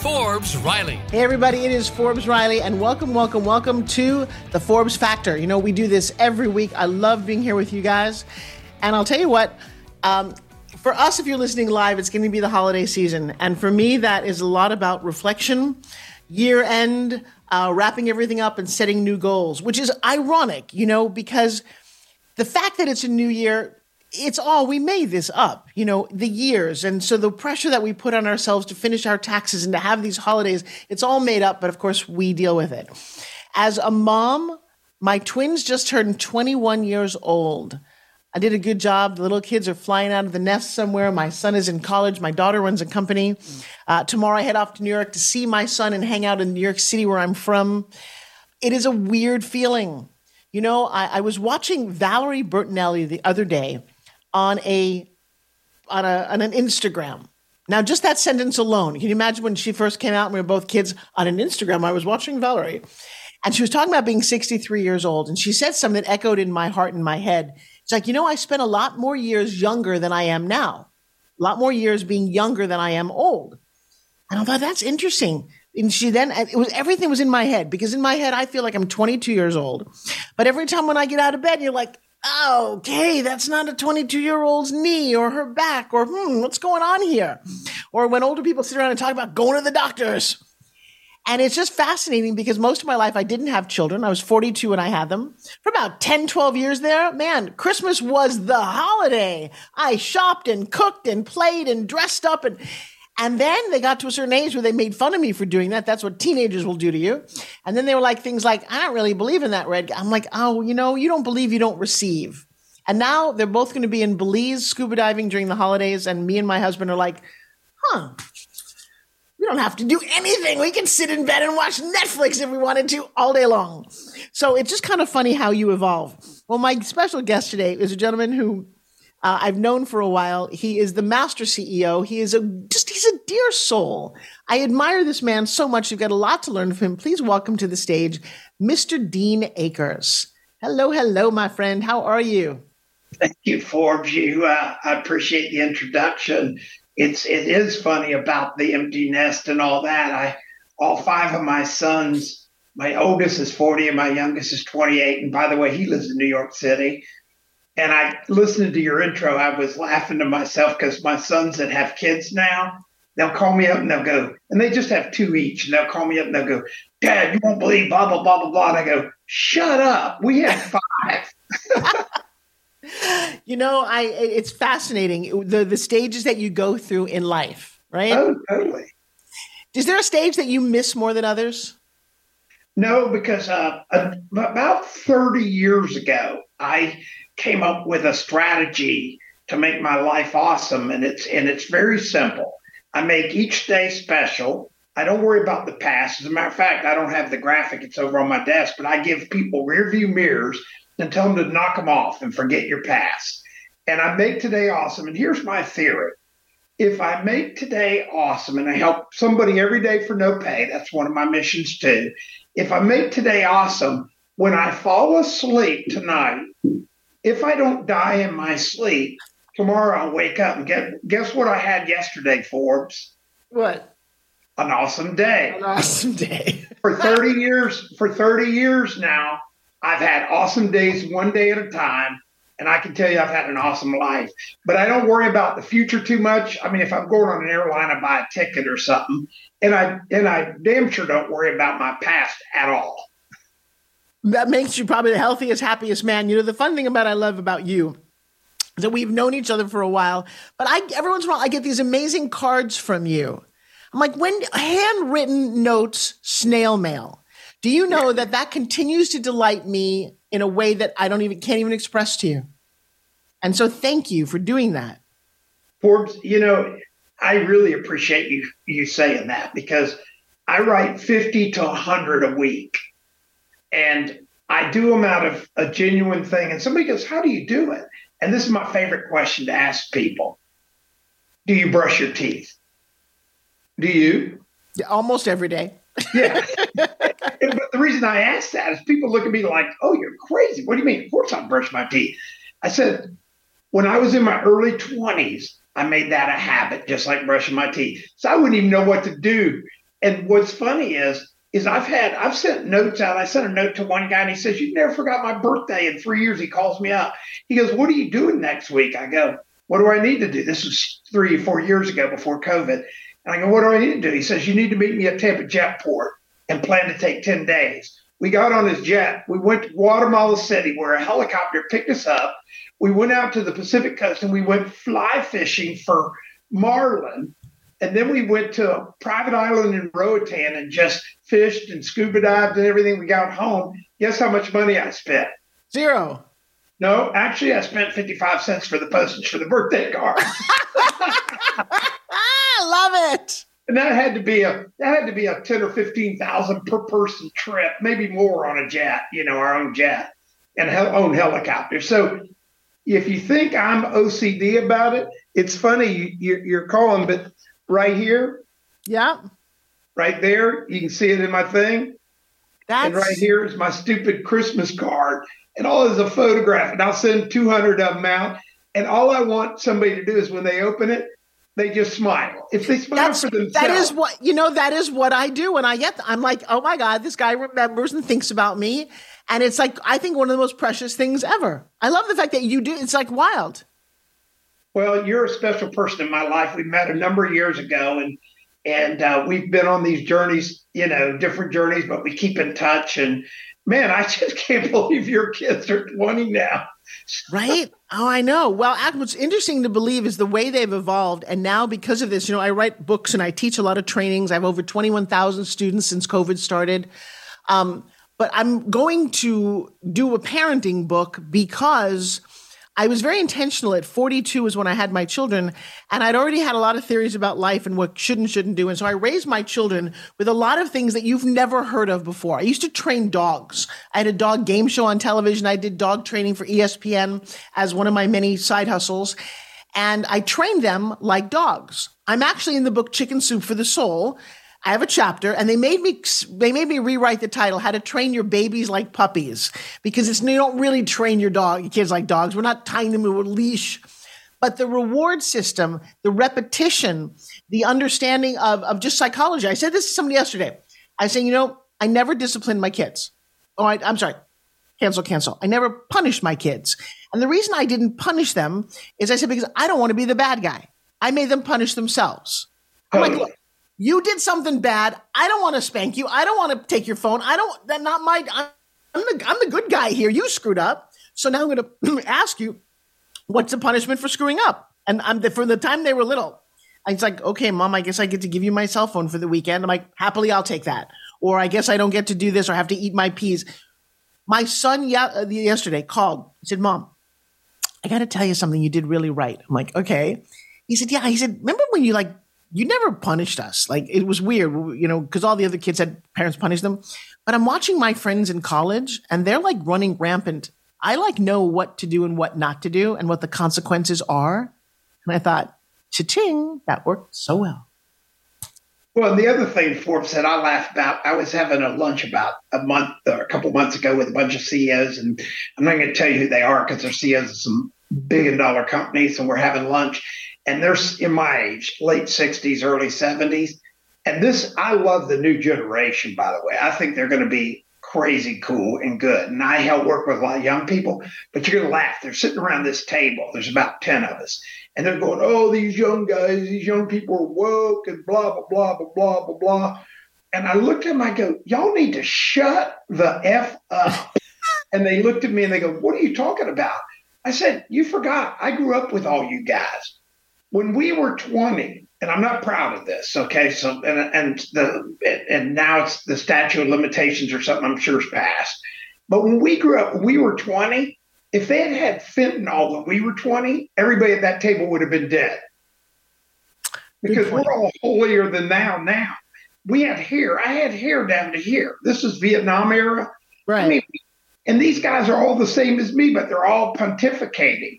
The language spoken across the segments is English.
Forbes Riley. Hey, everybody, it is Forbes Riley, and welcome, welcome, welcome to the Forbes Factor. You know, we do this every week. I love being here with you guys. And I'll tell you what, um, for us, if you're listening live, it's going to be the holiday season. And for me, that is a lot about reflection year end, uh, wrapping everything up and setting new goals, which is ironic, you know, because the fact that it's a new year, it's all we made this up, you know, the years. And so the pressure that we put on ourselves to finish our taxes and to have these holidays, it's all made up, but of course we deal with it. As a mom, my twins just turned 21 years old. I did a good job. The little kids are flying out of the nest somewhere. My son is in college. My daughter runs a company. Uh, tomorrow I head off to New York to see my son and hang out in New York City where I'm from. It is a weird feeling. You know, I, I was watching Valerie Bertinelli the other day on a on a on an Instagram. Now, just that sentence alone, can you imagine when she first came out and we were both kids on an Instagram? I was watching Valerie, and she was talking about being 63 years old, and she said something that echoed in my heart and my head. It's like, you know, I spent a lot more years younger than I am now, a lot more years being younger than I am old. And I thought that's interesting. And she then it was everything was in my head because in my head I feel like I'm 22 years old, but every time when I get out of bed, you're like, okay, that's not a 22 year old's knee or her back or hmm, what's going on here? Or when older people sit around and talk about going to the doctors. And it's just fascinating because most of my life I didn't have children. I was 42 when I had them. For about 10, 12 years there, man, Christmas was the holiday. I shopped and cooked and played and dressed up and and then they got to a certain age where they made fun of me for doing that. That's what teenagers will do to you. And then they were like things like, I don't really believe in that red. I'm like, oh, you know, you don't believe, you don't receive. And now they're both going to be in Belize scuba diving during the holidays. And me and my husband are like, huh, we don't have to do anything. We can sit in bed and watch Netflix if we wanted to all day long. So it's just kind of funny how you evolve. Well, my special guest today is a gentleman who uh, I've known for a while. He is the master CEO. He is a just he's a dear soul. I admire this man so much. You've got a lot to learn from him. Please welcome to the stage, Mr. Dean Akers. Hello, hello, my friend. How are you? Thank you, Forbes. You, uh, I appreciate the introduction it's it is funny about the empty nest and all that. I all five of my sons, my oldest is 40 and my youngest is 28. And by the way, he lives in New York City. And I listened to your intro, I was laughing to myself because my sons that have kids now, they'll call me up and they'll go, and they just have two each, and they'll call me up and they'll go, Dad, you won't believe blah blah blah blah blah. And I go, Shut up. We have five. you know, I it's fascinating the the stages that you go through in life, right? Oh, totally. Is there a stage that you miss more than others? No, because uh, about 30 years ago, I came up with a strategy to make my life awesome, and it's and it's very simple. I make each day special. I don't worry about the past. As a matter of fact, I don't have the graphic; it's over on my desk. But I give people rear view mirrors and tell them to knock them off and forget your past. And I make today awesome. And here's my theory if I make today awesome and I help somebody every day for no pay, that's one of my missions too. If I make today awesome, when I fall asleep tonight, if I don't die in my sleep, tomorrow I'll wake up and get guess what I had yesterday, Forbes? What? An awesome day. An awesome day. for 30 years, for 30 years now, I've had awesome days one day at a time. And I can tell you, I've had an awesome life. But I don't worry about the future too much. I mean, if I'm going on an airline, I buy a ticket or something, and I and I damn sure don't worry about my past at all. That makes you probably the healthiest, happiest man. You know, the fun thing about I love about you is that we've known each other for a while, but I every once in a while I get these amazing cards from you. I'm like, when handwritten notes, snail mail. Do you know that that continues to delight me in a way that I don't even can't even express to you? And so thank you for doing that. Forbes, you know, I really appreciate you you saying that because I write 50 to 100 a week. And I do them out of a genuine thing. And somebody goes, How do you do it? And this is my favorite question to ask people Do you brush your teeth? Do you? Yeah, almost every day. yeah. but the reason I ask that is people look at me like, Oh, you're crazy. What do you mean? Of course I brush my teeth. I said, When I was in my early 20s, I made that a habit, just like brushing my teeth. So I wouldn't even know what to do. And what's funny is, is I've had I've sent notes out. I sent a note to one guy and he says, You never forgot my birthday in three years. He calls me up. He goes, What are you doing next week? I go, What do I need to do? This was three or four years ago before COVID. And I go, What do I need to do? He says, You need to meet me at Tampa Jetport and plan to take 10 days. We got on his jet. We went to Guatemala City where a helicopter picked us up. We went out to the Pacific coast and we went fly fishing for marlin and then we went to a private island in Roatan and just fished and scuba dived and everything. We got home. Guess how much money I spent? Zero. No, actually, I spent 55 cents for the postage for the birthday card. I love it. And that had to be a that had to be a 10 or 15,000 per person trip, maybe more on a jet, you know, our own jet and own helicopter. So if you think I'm OCD about it, it's funny you, you're calling, but right here. Yeah. Right there. You can see it in my thing. That's... And right here is my stupid Christmas card. And all is a photograph. And I'll send 200 of them out. And all I want somebody to do is when they open it, they just smile. If they smile That's, for themselves. That is what, you know, that is what I do when I get, I'm like, oh my God, this guy remembers and thinks about me. And it's like, I think one of the most precious things ever. I love the fact that you do, it's like wild. Well, you're a special person in my life. We met a number of years ago, and and uh, we've been on these journeys, you know, different journeys, but we keep in touch. And man, I just can't believe your kids are 20 now. right? Oh, I know. Well, what's interesting to believe is the way they've evolved. And now, because of this, you know, I write books and I teach a lot of trainings. I have over 21,000 students since COVID started. Um, but I'm going to do a parenting book because I was very intentional at 42 is when I had my children, and I'd already had a lot of theories about life and what should and shouldn't do. And so I raised my children with a lot of things that you've never heard of before. I used to train dogs. I had a dog game show on television. I did dog training for ESPN as one of my many side hustles. And I trained them like dogs. I'm actually in the book Chicken Soup for the Soul. I have a chapter and they made me they made me rewrite the title how to train your babies like puppies because it's you don't really train your dog your kids like dogs. We're not tying them to a leash. But the reward system the repetition the understanding of, of just psychology. I said this to somebody yesterday. I saying you know I never disciplined my kids. Oh I, I'm sorry. Cancel cancel. I never punished my kids. And the reason I didn't punish them is I said because I don't want to be the bad guy. I made them punish themselves. I'm like, oh. look, you did something bad. I don't want to spank you. I don't want to take your phone. I don't, that not my, I'm the, I'm the good guy here. You screwed up. So now I'm going to ask you, what's the punishment for screwing up? And I'm from the time they were little, I was like, okay, mom, I guess I get to give you my cell phone for the weekend. I'm like, happily, I'll take that. Or I guess I don't get to do this or have to eat my peas. My son uh, yesterday called. Said, mom, I got to tell you something you did really right. I'm like, okay. He said, yeah. He said, remember when you like you never punished us. Like it was weird, you know, because all the other kids had parents punish them. But I'm watching my friends in college and they're like running rampant. I like know what to do and what not to do and what the consequences are. And I thought, cha-ching, that worked so well. Well, the other thing Forbes said, I laughed about. I was having a lunch about a month or a couple months ago with a bunch of CEOs, and I'm not going to tell you who they are because they're CEOs of some billion dollar companies, and we're having lunch and they're in my age, late 60s, early 70s. And this, I love the new generation, by the way. I think they're going to be crazy cool and good. And I help work with a lot of young people, but you're going to laugh. They're sitting around this table. There's about 10 of us. And they're going, oh, these young guys, these young people are woke and blah, blah, blah, blah, blah, blah, blah. And I looked at them, I go, y'all need to shut the F up. and they looked at me and they go, what are you talking about? I said, you forgot. I grew up with all you guys when we were 20, and I'm not proud of this, okay? So and and the and now it's the statute of limitations or something I'm sure is passed. But when we grew up, we were 20, if they had had fentanyl when we were 20, everybody at that table would have been dead. Because we're all holier than thou now. we had hair. I had hair down to here. This is Vietnam era. Right. I mean, and these guys are all the same as me, but they're all pontificating.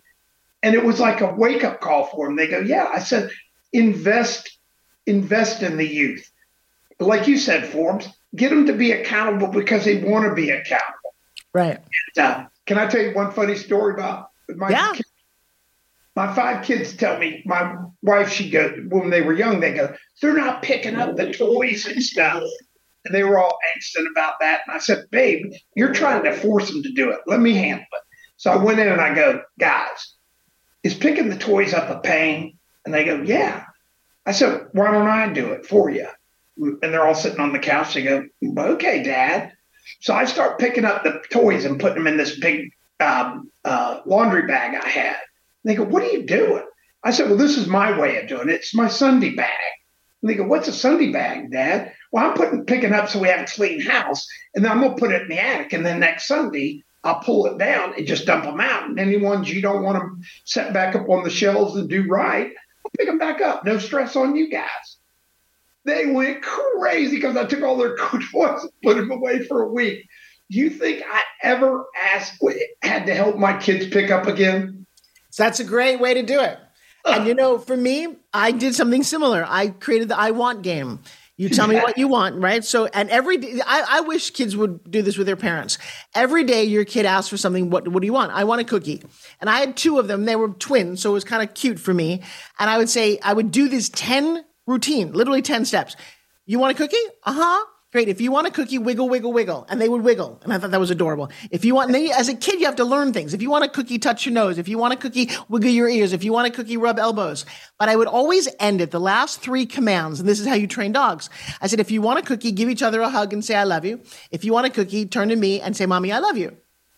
And it was like a wake up call for them. They go, yeah. I said, invest, invest in the youth. Like you said, Forbes, get them to be accountable because they want to be accountable. Right. And, uh, can I tell you one funny story about my Yeah. kids? My five kids tell me, my wife, she goes, when they were young, they go, they're not picking up the toys and stuff. And they were all angsting about that. And I said, babe, you're trying to force them to do it. Let me handle it. So I went in and I go, guys, is picking the toys up a pain? And they go, yeah. I said, why don't I do it for you? And they're all sitting on the couch. They go, okay, dad. So I start picking up the toys and putting them in this big um, uh, laundry bag I had. They go, What are you doing? I said, Well, this is my way of doing it. It's my Sunday bag. And they go, What's a Sunday bag, Dad? Well, I'm putting picking up so we have a clean house, and then I'm gonna put it in the attic, and then next Sunday I'll pull it down and just dump them out. And any ones you don't want to set back up on the shelves and do right, I'll pick them back up. No stress on you guys. They went crazy because I took all their toys and put them away for a week. You think I ever asked, had to help my kids pick up again? That's a great way to do it. And you know, for me, I did something similar. I created the I want game. You tell me what you want, right? So, and every day, I, I wish kids would do this with their parents. Every day, your kid asks for something. What, what do you want? I want a cookie. And I had two of them. They were twins, so it was kind of cute for me. And I would say, I would do this 10 routine, literally 10 steps. You want a cookie? Uh huh. Great. If you want a cookie, wiggle, wiggle, wiggle. And they would wiggle. And I thought that was adorable. If you want, as a kid, you have to learn things. If you want a cookie, touch your nose. If you want a cookie, wiggle your ears. If you want a cookie, rub elbows. But I would always end it, the last three commands. And this is how you train dogs. I said, if you want a cookie, give each other a hug and say, I love you. If you want a cookie, turn to me and say, Mommy, I love you.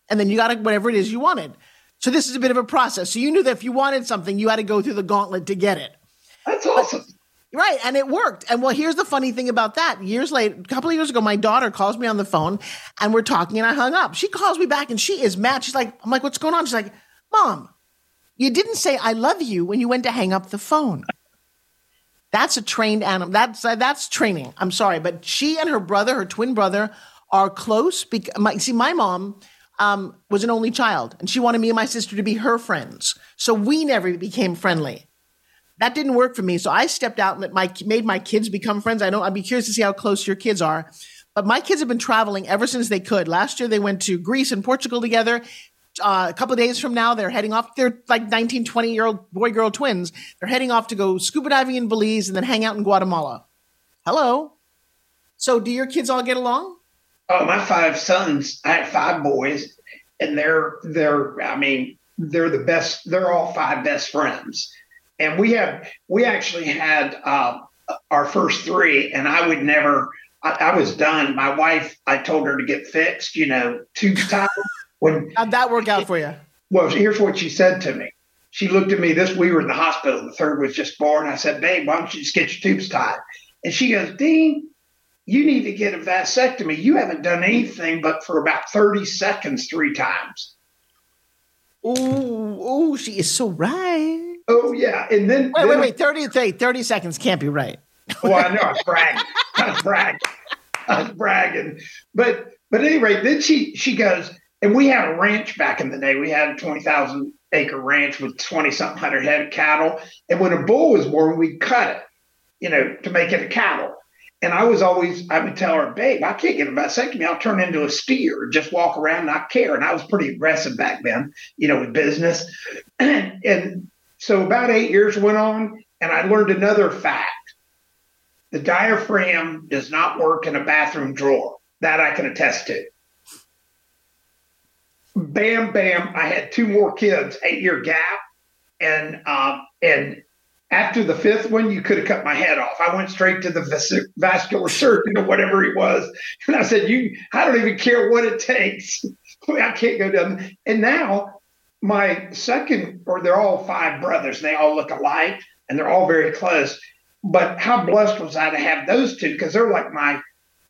And then you got whatever it is you wanted. So this is a bit of a process. So you knew that if you wanted something, you had to go through the gauntlet to get it. That's awesome. Right, and it worked. And well, here's the funny thing about that. Years later, a couple of years ago, my daughter calls me on the phone and we're talking and I hung up. She calls me back and she is mad. She's like, I'm like, what's going on? She's like, Mom, you didn't say I love you when you went to hang up the phone. That's a trained animal. That's uh, that's training. I'm sorry, but she and her brother, her twin brother, are close. Because my, see, my mom um, was an only child, and she wanted me and my sister to be her friends. So we never became friendly that didn't work for me. So I stepped out and let my made my kids become friends. I know I'd be curious to see how close your kids are. But my kids have been traveling ever since they could. Last year they went to Greece and Portugal together. Uh, a couple of days from now, they're heading off. They're like 19, 20 year old boy girl twins. They're heading off to go scuba diving in Belize and then hang out in Guatemala. Hello. So, do your kids all get along? Oh, my five sons, I have five boys, and they're they're I mean, they're the best, they're all five best friends. And we have we actually had uh, our first three, and I would never I, I was done. My wife, I told her to get fixed, you know, tubes tied. When How'd that work out for you? well, here's what she said to me. She looked at me. This we were in the hospital. The third was just born. I said, "Babe, why don't you just get your tubes tied?" And she goes, "Dean, you need to get a vasectomy. You haven't done anything but for about thirty seconds three times." Oh, oh, she is so right. Oh yeah, and then Wait, then- wait, wait. 30, 30, 30 seconds can't be right. Well, I know I was bragging. I was bragging. I was bragging. But but at any rate, then she she goes, and we had a ranch back in the day. We had a twenty thousand acre ranch with twenty something hundred head of cattle. And when a bull was born, we'd cut it, you know, to make it a cattle. And I was always, I would tell her, babe, I can't get a vasectomy. I'll turn into a steer, just walk around, not care. And I was pretty aggressive back then, you know, with business. and so about eight years went on, and I learned another fact the diaphragm does not work in a bathroom drawer. That I can attest to. Bam, bam. I had two more kids, eight year gap. And uh, and after the fifth one, you could have cut my head off. I went straight to the vas- vascular surgeon or whatever he was. And I said, You I don't even care what it takes. I can't go down. And now my second, or they're all five brothers, they all look alike and they're all very close. But how blessed was I to have those two? Because they're like my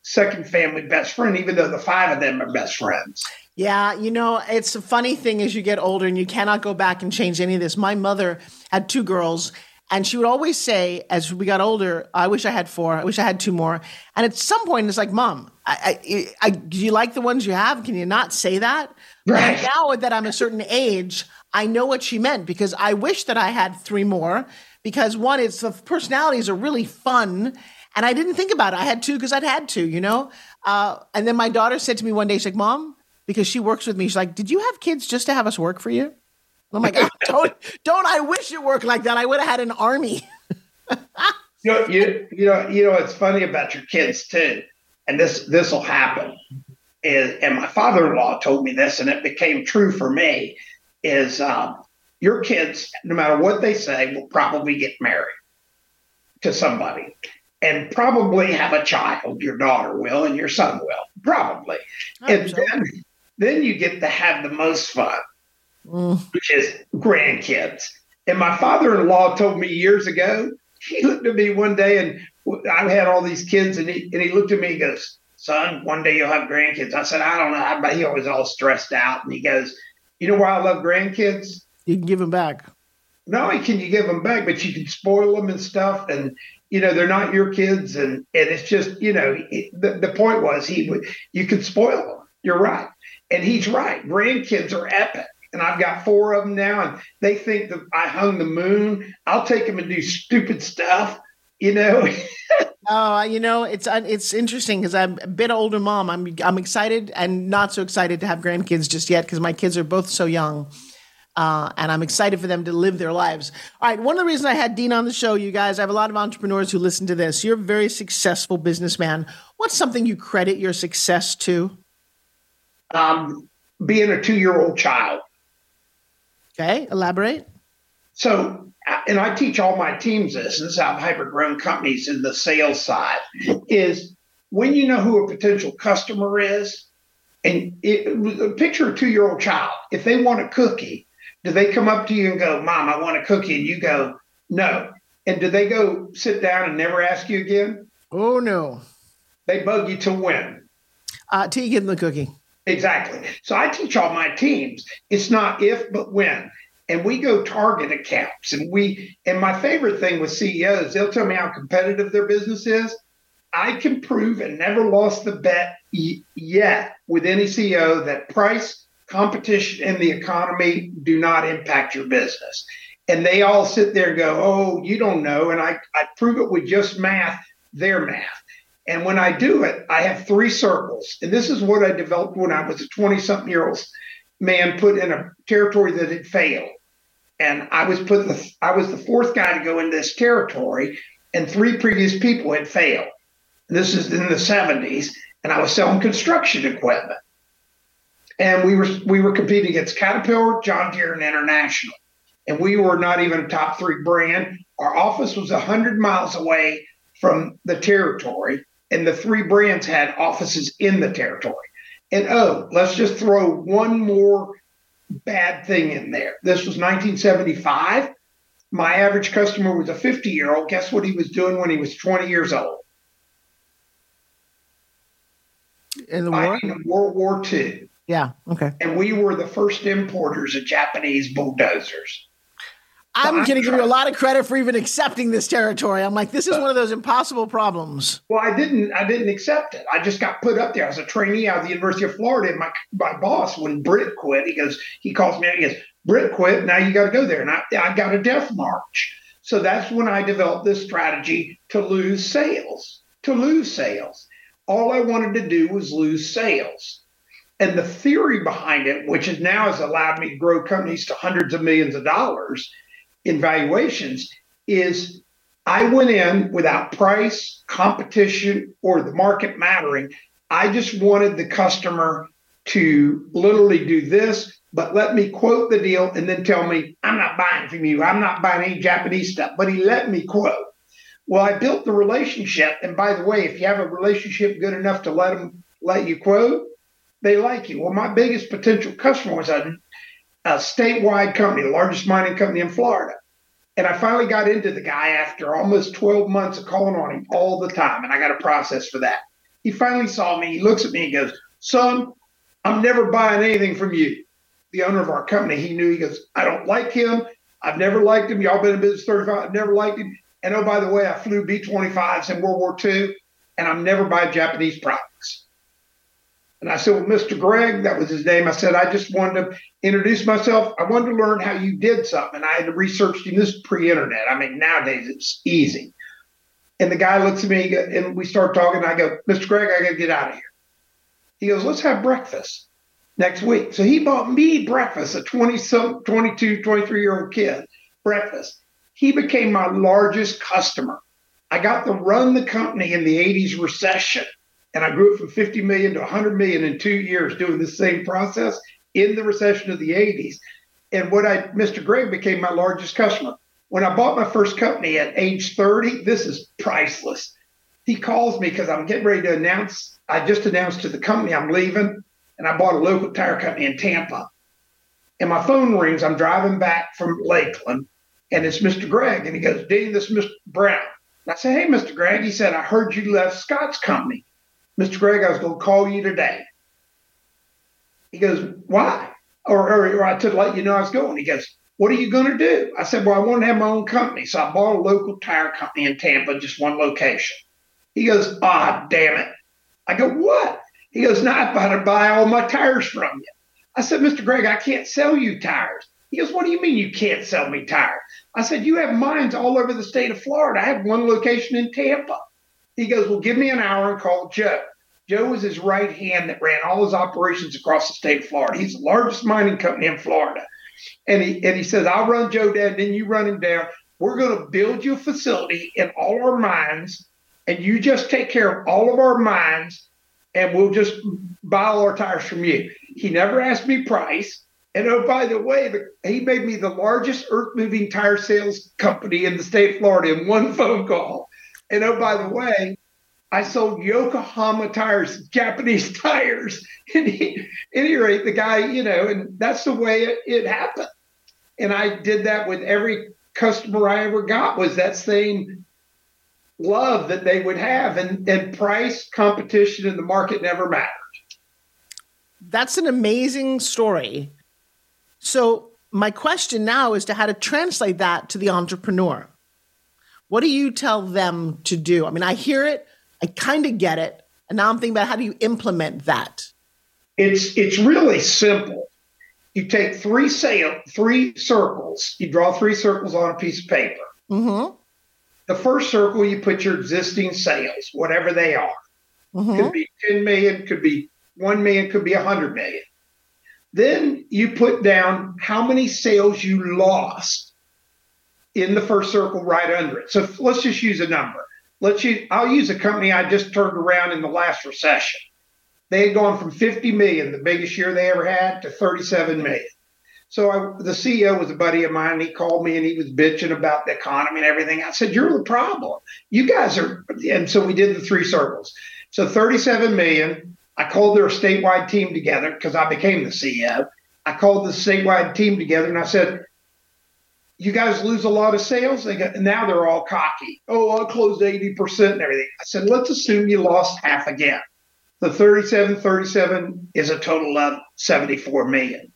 second family best friend, even though the five of them are best friends. Yeah, you know, it's a funny thing as you get older and you cannot go back and change any of this. My mother had two girls And she would always say, as we got older, I wish I had four. I wish I had two more. And at some point, it's like, Mom, I, I, I, do you like the ones you have? Can you not say that? Right. And now that I'm a certain age, I know what she meant because I wish that I had three more. Because one, it's the personalities are really fun. And I didn't think about it. I had two because I'd had two, you know? Uh, and then my daughter said to me one day, she's like, Mom, because she works with me, she's like, Did you have kids just to have us work for you? I'm like, oh, don't, don't I wish it worked like that? I would have had an army. you know, you, you know, you know, it's funny about your kids too, and this this will happen. Is and my father-in-law told me this, and it became true for me. Is um, your kids, no matter what they say, will probably get married to somebody, and probably have a child. Your daughter will, and your son will, probably. And so. then, then you get to have the most fun Mm. which is grandkids. And my father in law told me years ago, he looked at me one day and I had all these kids, and he, and he looked at me and goes, Son, one day you'll have grandkids. I said, I don't know. But he was all stressed out. And he goes, You know why I love grandkids? You can give them back. Not only can you give them back, but you can spoil them and stuff. And, you know, they're not your kids. And, and it's just, you know, it, the, the point was he would, you could spoil them. You're right. And he's right. Grandkids are epic and I've got four of them now, and they think that I hung the moon. I'll take them and do stupid stuff, you know. Oh, you know, it's it's interesting because I'm a bit older mom. I'm I'm excited and not so excited to have grandkids just yet because my kids are both so young. Uh, and I'm excited for them to live their lives. All right, one of the reasons I had Dean on the show, you guys, I have a lot of entrepreneurs who listen to this. You're a very successful businessman. What's something you credit your success to? Um, being a two-year-old child. Okay, elaborate. So, and I teach all my teams this, and this is how I've hyper-grown companies in the sales side, is when you know who a potential customer is, and it, picture a two-year-old child. If they want a cookie, do they come up to you and go, Mom, I want a cookie? And you go, No. And do they go sit down and never ask you again? Oh no, They bug you to win. uh, till you give them the cookie. Exactly. So I teach all my teams. It's not if, but when. And we go target accounts. And we, and my favorite thing with CEOs, they'll tell me how competitive their business is. I can prove and never lost the bet yet with any CEO that price, competition, and the economy do not impact your business. And they all sit there and go, Oh, you don't know. And I, I prove it with just math, their math. And when I do it, I have three circles. And this is what I developed when I was a 20 something year old man put in a territory that had failed. And I was put the I was the fourth guy to go in this territory, and three previous people had failed. And this is in the 70s, and I was selling construction equipment. And we were we were competing against Caterpillar, John Deere, and International. And we were not even a top three brand. Our office was 100 miles away from the territory, and the three brands had offices in the territory. And oh, let's just throw one more bad thing in there. This was 1975. My average customer was a 50 year old. Guess what he was doing when he was 20 years old? In the war? In World War II. Yeah. Okay. And we were the first importers of Japanese bulldozers. I'm going to give you a lot of credit for even accepting this territory. I'm like, this is one of those impossible problems. Well, I didn't. I didn't accept it. I just got put up there. I was a trainee out of the University of Florida. And my my boss, when Britt quit, he goes, he calls me. out, He goes, Britt quit. Now you got to go there. And I, I got a death march. So that's when I developed this strategy to lose sales. To lose sales. All I wanted to do was lose sales. And the theory behind it, which is now has allowed me to grow companies to hundreds of millions of dollars in valuations, is I went in without price, competition, or the market mattering. I just wanted the customer to literally do this, but let me quote the deal and then tell me, I'm not buying from you. I'm not buying any Japanese stuff. But he let me quote. Well, I built the relationship. And by the way, if you have a relationship good enough to let them let you quote, they like you. Well, my biggest potential customer was a, a statewide company, the largest mining company in Florida. And I finally got into the guy after almost 12 months of calling on him all the time. And I got a process for that. He finally saw me. He looks at me and goes, Son, I'm never buying anything from you. The owner of our company, he knew, he goes, I don't like him. I've never liked him. Y'all been in business 35. I've never liked him. And oh, by the way, I flew B 25s in World War II, and I'm never buying Japanese products. And I said, Well, Mr. Greg, that was his name. I said, I just wanted to introduce myself. I wanted to learn how you did something. And I had researched him. This pre internet. I mean, nowadays it's easy. And the guy looks at me and we start talking. I go, Mr. Greg, I got to get out of here. He goes, Let's have breakfast next week. So he bought me breakfast, a 20, 22, 23 year old kid, breakfast. He became my largest customer. I got to run the company in the 80s recession and I grew it from 50 million to 100 million in two years doing the same process in the recession of the 80s. And what I, Mr. Greg became my largest customer. When I bought my first company at age 30, this is priceless. He calls me because I'm getting ready to announce, I just announced to the company I'm leaving, and I bought a local tire company in Tampa. And my phone rings. I'm driving back from Lakeland, and it's Mr. Gregg. And he goes, Dean, this is Mr. Brown. And I said, Hey, Mr. Gregg. He said, I heard you left Scott's company. Mr. Greg, I was going to call you today. He goes, Why? Or, or, or I to let you know I was going. He goes, What are you going to do? I said, Well, I want to have my own company. So I bought a local tire company in Tampa, just one location. He goes, Ah, damn it. I go, What? He goes, Now I've got to buy all my tires from you. I said, Mr. Greg, I can't sell you tires. He goes, What do you mean you can't sell me tires? I said, You have mines all over the state of Florida. I have one location in Tampa. He goes, Well, give me an hour and call Joe. Joe was his right hand that ran all his operations across the state of Florida. He's the largest mining company in Florida. And he and he says, I'll run Joe down, then you run him down. We're going to build you a facility in all our mines, and you just take care of all of our mines, and we'll just buy all our tires from you. He never asked me price. And oh, by the way, he made me the largest earth moving tire sales company in the state of Florida in one phone call. And oh, by the way, I sold Yokohama tires, Japanese tires. And any rate, the guy, you know, and that's the way it, it happened. And I did that with every customer I ever got was that same love that they would have and, and price competition in the market never mattered. That's an amazing story. So my question now is to how to translate that to the entrepreneur. What do you tell them to do? I mean, I hear it, I kind of get it. And now I'm thinking about how do you implement that? It's it's really simple. You take three sail, three circles. You draw three circles on a piece of paper. Mm-hmm. The first circle, you put your existing sales, whatever they are. Mm-hmm. Could be 10 million, could be 1 million, could be 100 million. Then you put down how many sales you lost in the first circle right under it. So let's just use a number let's use, I'll use a company I just turned around in the last recession. They had gone from 50 million, the biggest year they ever had, to 37 million. So I, the CEO was a buddy of mine. And He called me and he was bitching about the economy and everything. I said, "You're the problem. You guys are." And so we did the three circles. So 37 million. I called their statewide team together because I became the CEO. I called the statewide team together and I said, you guys lose a lot of sales. They got now they're all cocky. Oh, I closed 80% and everything. I said, let's assume you lost half again. The 37 37 is a total of 74 million.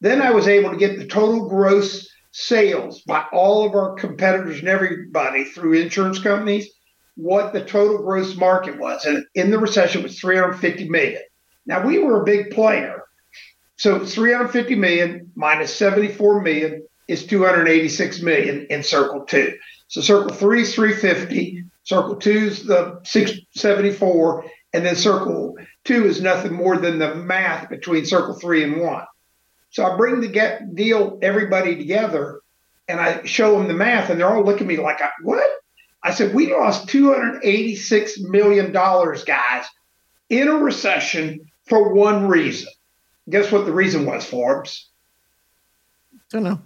Then I was able to get the total gross sales by all of our competitors and everybody through insurance companies, what the total gross market was. And in the recession was 350 million. Now we were a big player. So 350 million minus 74 million is 286 million in circle two. So circle three is 350, circle two is the 674, and then circle two is nothing more than the math between circle three and one. So I bring the get deal everybody together and I show them the math, and they're all looking at me like, "What?" I said, "We lost 286 million dollars, guys, in a recession for one reason. Guess what the reason was, Forbes? Don't know.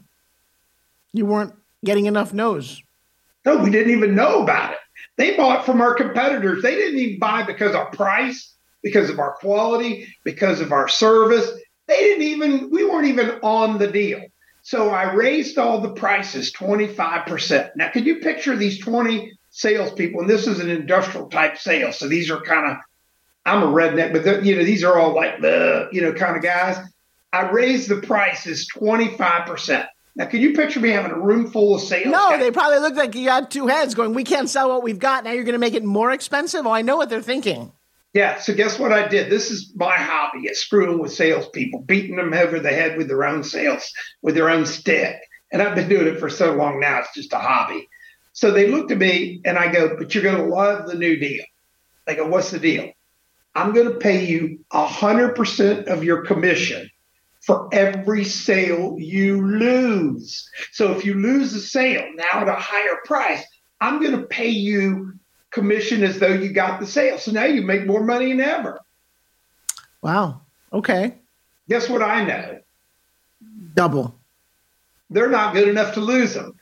You weren't getting enough no's. No, we didn't even know about it. They bought from our competitors. They didn't even buy because of price, because of our quality, because of our service. They didn't even, we weren't even on the deal. So I raised all the prices 25%. Now, can you picture these 20 salespeople? And this is an industrial type sale. So these are kind of, I'm a redneck, but you know, these are all like the, you know, kind of guys. I raised the prices 25%. Now, can you picture me having a room full of sales? No, guys? they probably looked like you had two heads going, we can't sell what we've got. Now you're going to make it more expensive. Oh, I know what they're thinking. Yeah. So guess what I did? This is my hobby: is screwing with salespeople, beating them over the head with their own sales, with their own stick. And I've been doing it for so long now; it's just a hobby. So they looked at me, and I go, "But you're going to love the new deal." They go, "What's the deal?" I'm going to pay you hundred percent of your commission for every sale you lose. So if you lose a sale now at a higher price, I'm going to pay you commission as though you got the sale. So now you make more money than ever. Wow. Okay. Guess what I know? Double. They're not good enough to lose them.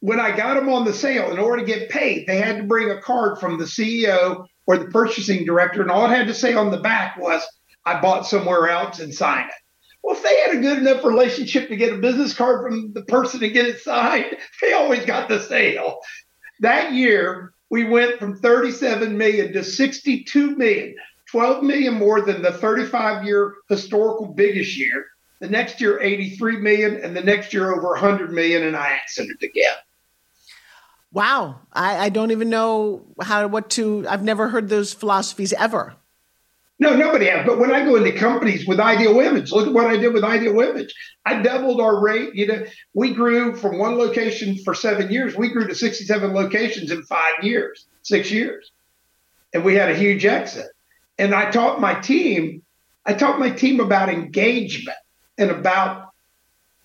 When I got them on the sale, in order to get paid, they had to bring a card from the CEO or the purchasing director, and all it had to say on the back was, I bought somewhere else and sign it. Well, if they had a good enough relationship to get a business card from the person to get it signed, they always got the sale. That year, we went from 37 million to 62 million, 12 million more than the 35 year historical biggest year. The next year, 83 million, and the next year, over 100 million, and I exited again. Wow. I, I don't even know how, what to, I've never heard those philosophies ever. No, nobody has. But when I go into companies with Ideal Image, look at what I did with Ideal Image. I doubled our rate. You know, we grew from one location for seven years. We grew to 67 locations in five years, six years. And we had a huge exit. And I taught my team, I taught my team about engagement and about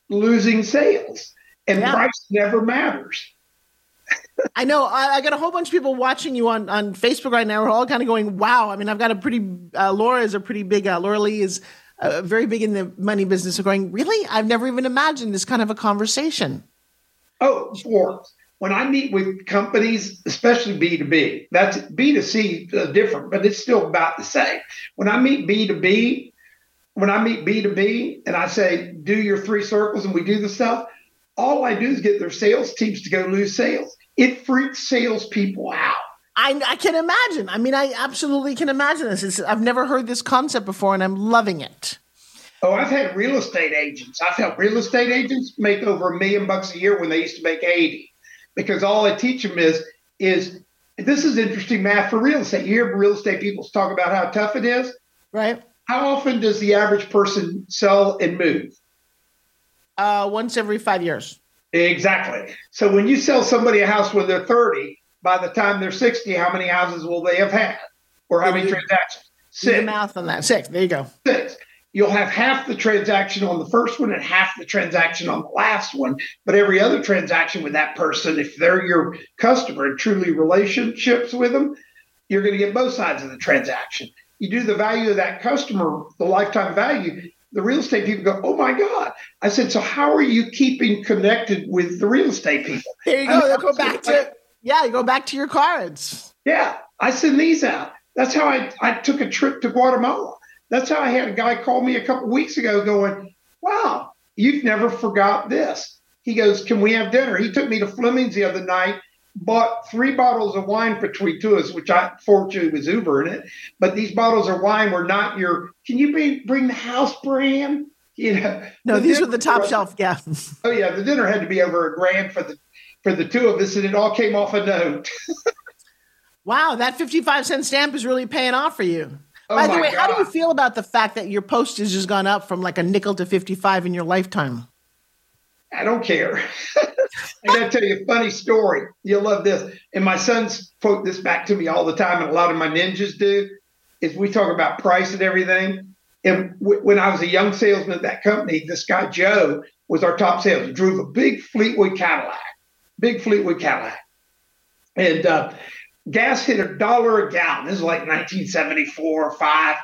losing sales. And Yeah. price never matters. I know. I, I got a whole bunch of people watching you on, on Facebook right now. We're all kind of going, wow. I mean, I've got a pretty, uh, Laura is a pretty big, uh, Laura Lee is uh, very big in the money business. So going, really? I've never even imagined this kind of a conversation. Oh, Forbes. When I meet with companies, especially B2B, that's B2C uh, different, but it's still about the same. When I meet B2B, when I meet B2B and I say, do your three circles and we do the stuff, all I do is get their sales teams to go lose sales. It freaks salespeople out. I, I can imagine. I mean, I absolutely can imagine this. It's, I've never heard this concept before, and I'm loving it. Oh, I've had real estate agents. I've helped real estate agents make over a million bucks a year when they used to make 80. Because all I teach them is, is this is interesting math for real estate. You hear real estate people talk about how tough it is. Right? How often does the average person sell and move? Uh, once every five years. Exactly. So when you sell somebody a house when they're 30, by the time they're 60, how many houses will they have had? Or how many transactions? Six. math on that. Six. There you go. Six. You'll have half the transaction on the first one and half the transaction on the last one. But every other transaction with that person, if they're your customer and truly relationships with them, you're going to get both sides of the transaction. You do the value of that customer, the lifetime value. The real estate people go, Oh my God. I said, So how are you keeping connected with the real estate people? There you I go. mean, go back to yeah. You go back to your cards. Yeah, I send these out. That's how I, I took a trip to Guatemala. That's how I had a guy call me a couple weeks ago going, Wow, you've never forgot this. He goes, Can we have dinner? He took me to Fleming's the other night, bought three bottles of wine between two of us, which I fortunately was Uber in it. But these bottles of wine were not your, can you bring, bring the house brand? You know, No, the these were the top was- shelf. Yeah. Oh yeah, the dinner had to be over a grand for the for the two of us, and it all came off a note. Wow, that 55 cent stamp is really paying off for you. Oh By the way, how do you feel about the fact that your postage has gone up from like a nickel to 55 in your lifetime? I don't care. I got to tell you a funny story. You'll love this. And my sons quote this back to me all the time, and a lot of my ninjas do. Is we talk about price and everything. And w- when I was a young salesman at that company, this guy Joe was our top salesman. Drove a big Fleetwood Cadillac, big Fleetwood Cadillac, and uh, gas hit a dollar a gallon. This is like 1974 or five.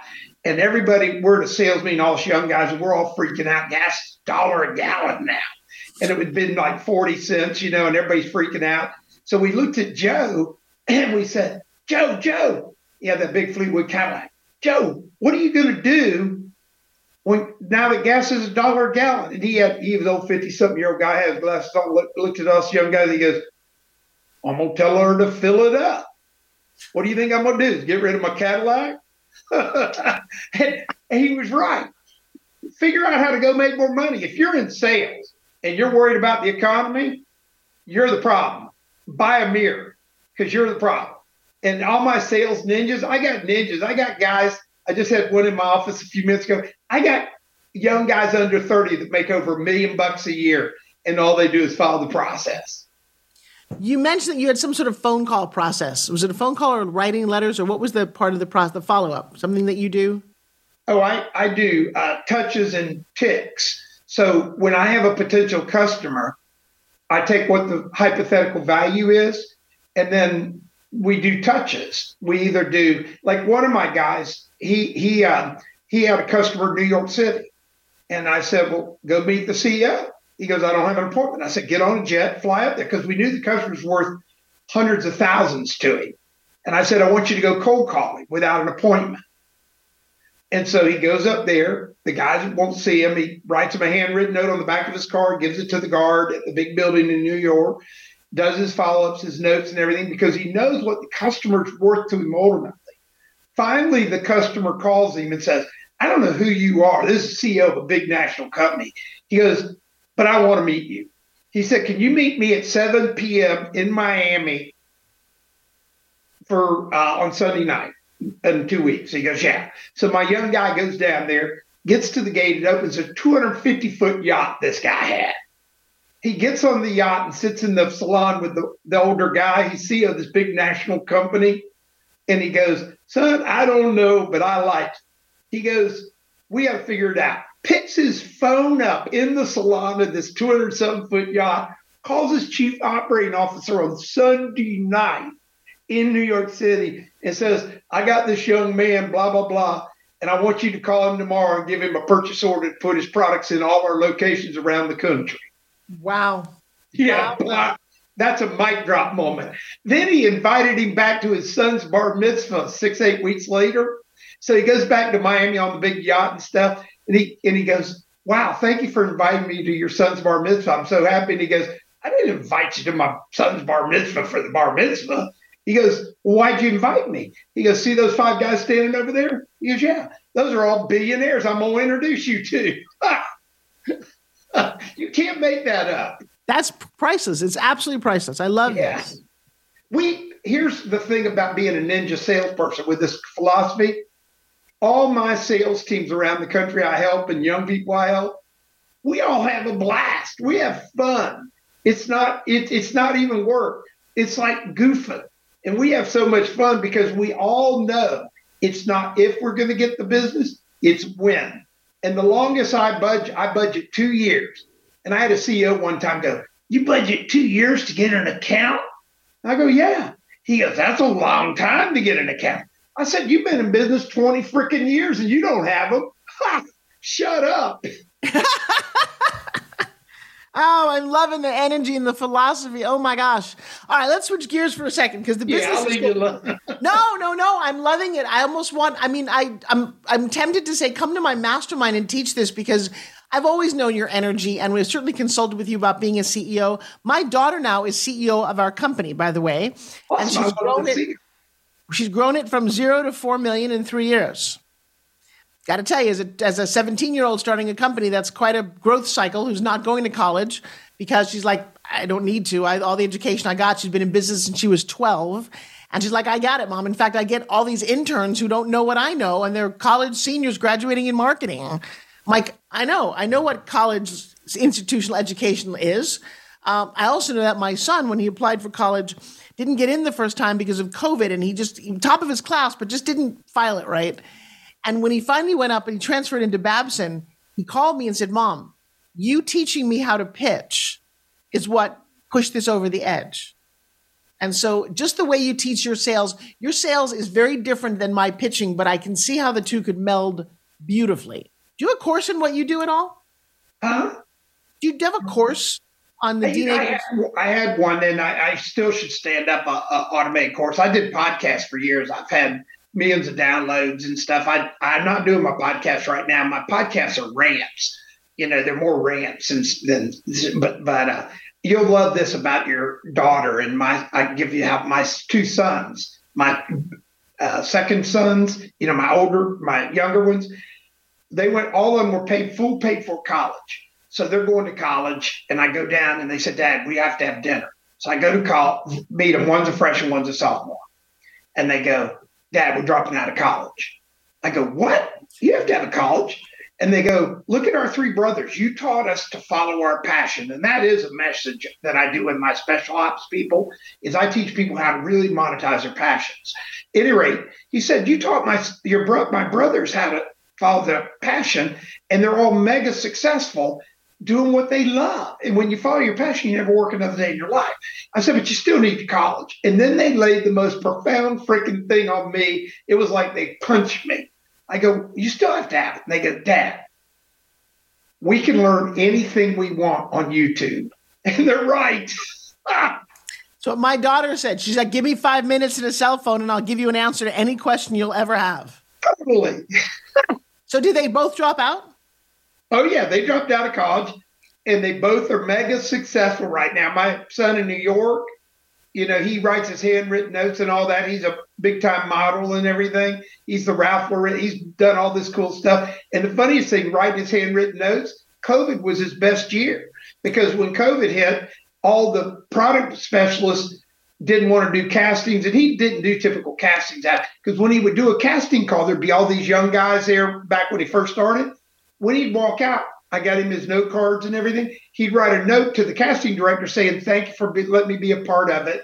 And everybody, we're the and all us young guys, and we're all freaking out. Gas dollar a gallon now and it had been like 40 cents, you know, and everybody's freaking out. So we looked at Joe and we said, Joe, Joe, had that big Fleetwood Cadillac. Joe, what are you going to do when now that gas is a dollar a gallon? And he had, he was old 50 something year old guy, had his glasses on, looked, looked at us young guys. He goes, I'm going to tell her to fill it up. What do you think I'm going to do? Get rid of my Cadillac? and he was right. Figure out how to go make more money. If you're in sales, and you're worried about the economy, you're the problem. Buy a mirror because you're the problem. And all my sales ninjas, I got ninjas. I got guys. I just had one in my office a few minutes ago. I got young guys under 30 that make over a million bucks a year, and all they do is follow the process. You mentioned that you had some sort of phone call process. Was it a phone call or writing letters, or what was the part of the process, the follow up? Something that you do? Oh, I, I do uh, touches and ticks. So when I have a potential customer, I take what the hypothetical value is, and then we do touches. We either do like one of my guys. He he uh, he had a customer in New York City, and I said, "Well, go meet the CEO." He goes, "I don't have an appointment." I said, "Get on a jet, fly up there," because we knew the customer's worth hundreds of thousands to him. And I said, "I want you to go cold calling without an appointment." And so he goes up there. The guys won't see him. He writes him a handwritten note on the back of his car, gives it to the guard at the big building in New York, does his follow ups, his notes, and everything because he knows what the customer's worth to him ultimately. Finally, the customer calls him and says, I don't know who you are. This is CEO of a big national company. He goes, But I want to meet you. He said, Can you meet me at 7 p.m. in Miami for uh, on Sunday night? In two weeks. He goes, yeah. So my young guy goes down there, gets to the gate, it opens a 250 foot yacht this guy had. He gets on the yacht and sits in the salon with the, the older guy. He's CEO of this big national company. And he goes, son, I don't know, but I like. He goes, we got to figure it out. Picks his phone up in the salon of this 207 foot yacht, calls his chief operating officer on Sunday night in New York City and says, I got this young man, blah, blah, blah, and I want you to call him tomorrow and give him a purchase order to put his products in all our locations around the country. Wow. Yeah. Wow. That's a mic drop moment. Then he invited him back to his son's bar mitzvah six, eight weeks later. So he goes back to Miami on the big yacht and stuff. And he and he goes, Wow, thank you for inviting me to your son's bar mitzvah. I'm so happy. And he goes, I didn't invite you to my son's bar mitzvah for the bar mitzvah. He goes, well, Why'd you invite me? He goes, See those five guys standing over there? He goes, Yeah, those are all billionaires. I'm going to introduce you to. you can't make that up. That's priceless. It's absolutely priceless. I love yeah. this. We here's the thing about being a ninja salesperson with this philosophy. All my sales teams around the country I help and young people I help, we all have a blast. We have fun. It's not it, it's not even work. It's like goofing. And we have so much fun because we all know it's not if we're going to get the business, it's when. And the longest I budget, I budget two years. And I had a CEO one time go, You budget two years to get an account? I go, Yeah. He goes, That's a long time to get an account. I said, You've been in business 20 freaking years and you don't have them. Ha, shut up. Oh, I'm loving the energy and the philosophy. Oh my gosh! All right, let's switch gears for a second because the business. Yeah, is getting... no, no, no! I'm loving it. I almost want. I mean, I, I'm, I'm tempted to say, come to my mastermind and teach this because I've always known your energy, and we've certainly consulted with you about being a CEO. My daughter now is CEO of our company, by the way, and she's grown it. She's grown it from zero to four million in three years got to tell you, as a, as a 17 year old starting a company, that's quite a growth cycle who's not going to college because she's like, I don't need to. I, all the education I got, she's been in business since she was 12. And she's like, I got it, mom. In fact, I get all these interns who don't know what I know, and they're college seniors graduating in marketing. I'm like, I know, I know what college institutional education is. Um, I also know that my son, when he applied for college, didn't get in the first time because of COVID, and he just top of his class, but just didn't file it right. And when he finally went up and he transferred into Babson, he called me and said, Mom, you teaching me how to pitch is what pushed this over the edge. And so, just the way you teach your sales, your sales is very different than my pitching, but I can see how the two could meld beautifully. Do you have a course in what you do at all? Huh? Do you have a course on the DNA? I, had, I had one, and I, I, still should stand up a, a automated course. I did podcasts for years. I've had millions of downloads and stuff. I I'm not doing my podcast right now. My podcasts are rants. You know, they're more rants and than but but uh, you'll love this about your daughter and my. I give you how my two sons, my uh, second sons. You know, my older, my younger ones. They went. All of them were paid full paid for college. So they're going to college, and I go down and they said, Dad, we have to have dinner. So I go to call, meet them. One's a freshman, one's a sophomore. And they go, Dad, we're dropping out of college. I go, What? You have to have a college. And they go, Look at our three brothers. You taught us to follow our passion. And that is a message that I do with my special ops people is I teach people how to really monetize their passions. At any rate, he said, You taught my your bro- my brothers how to follow their passion, and they're all mega successful doing what they love. And when you follow your passion, you never work another day in your life. I said, but you still need to college. And then they laid the most profound freaking thing on me. It was like they punched me. I go, you still have to have it. And they go, Dad, we can learn anything we want on YouTube. And they're right. so my daughter said, she's like, give me five minutes and a cell phone and I'll give you an answer to any question you'll ever have. Totally. so did they both drop out? Oh yeah, they dropped out of college, and they both are mega successful right now. My son in New York, you know, he writes his handwritten notes and all that. He's a big time model and everything. He's the Ralph Lauren. He's done all this cool stuff. And the funniest thing, writing his handwritten notes, COVID was his best year because when COVID hit, all the product specialists didn't want to do castings, and he didn't do typical castings because when he would do a casting call, there'd be all these young guys there back when he first started when he'd walk out, I got him his note cards and everything. He'd write a note to the casting director saying, "Thank you for be, letting me be a part of it."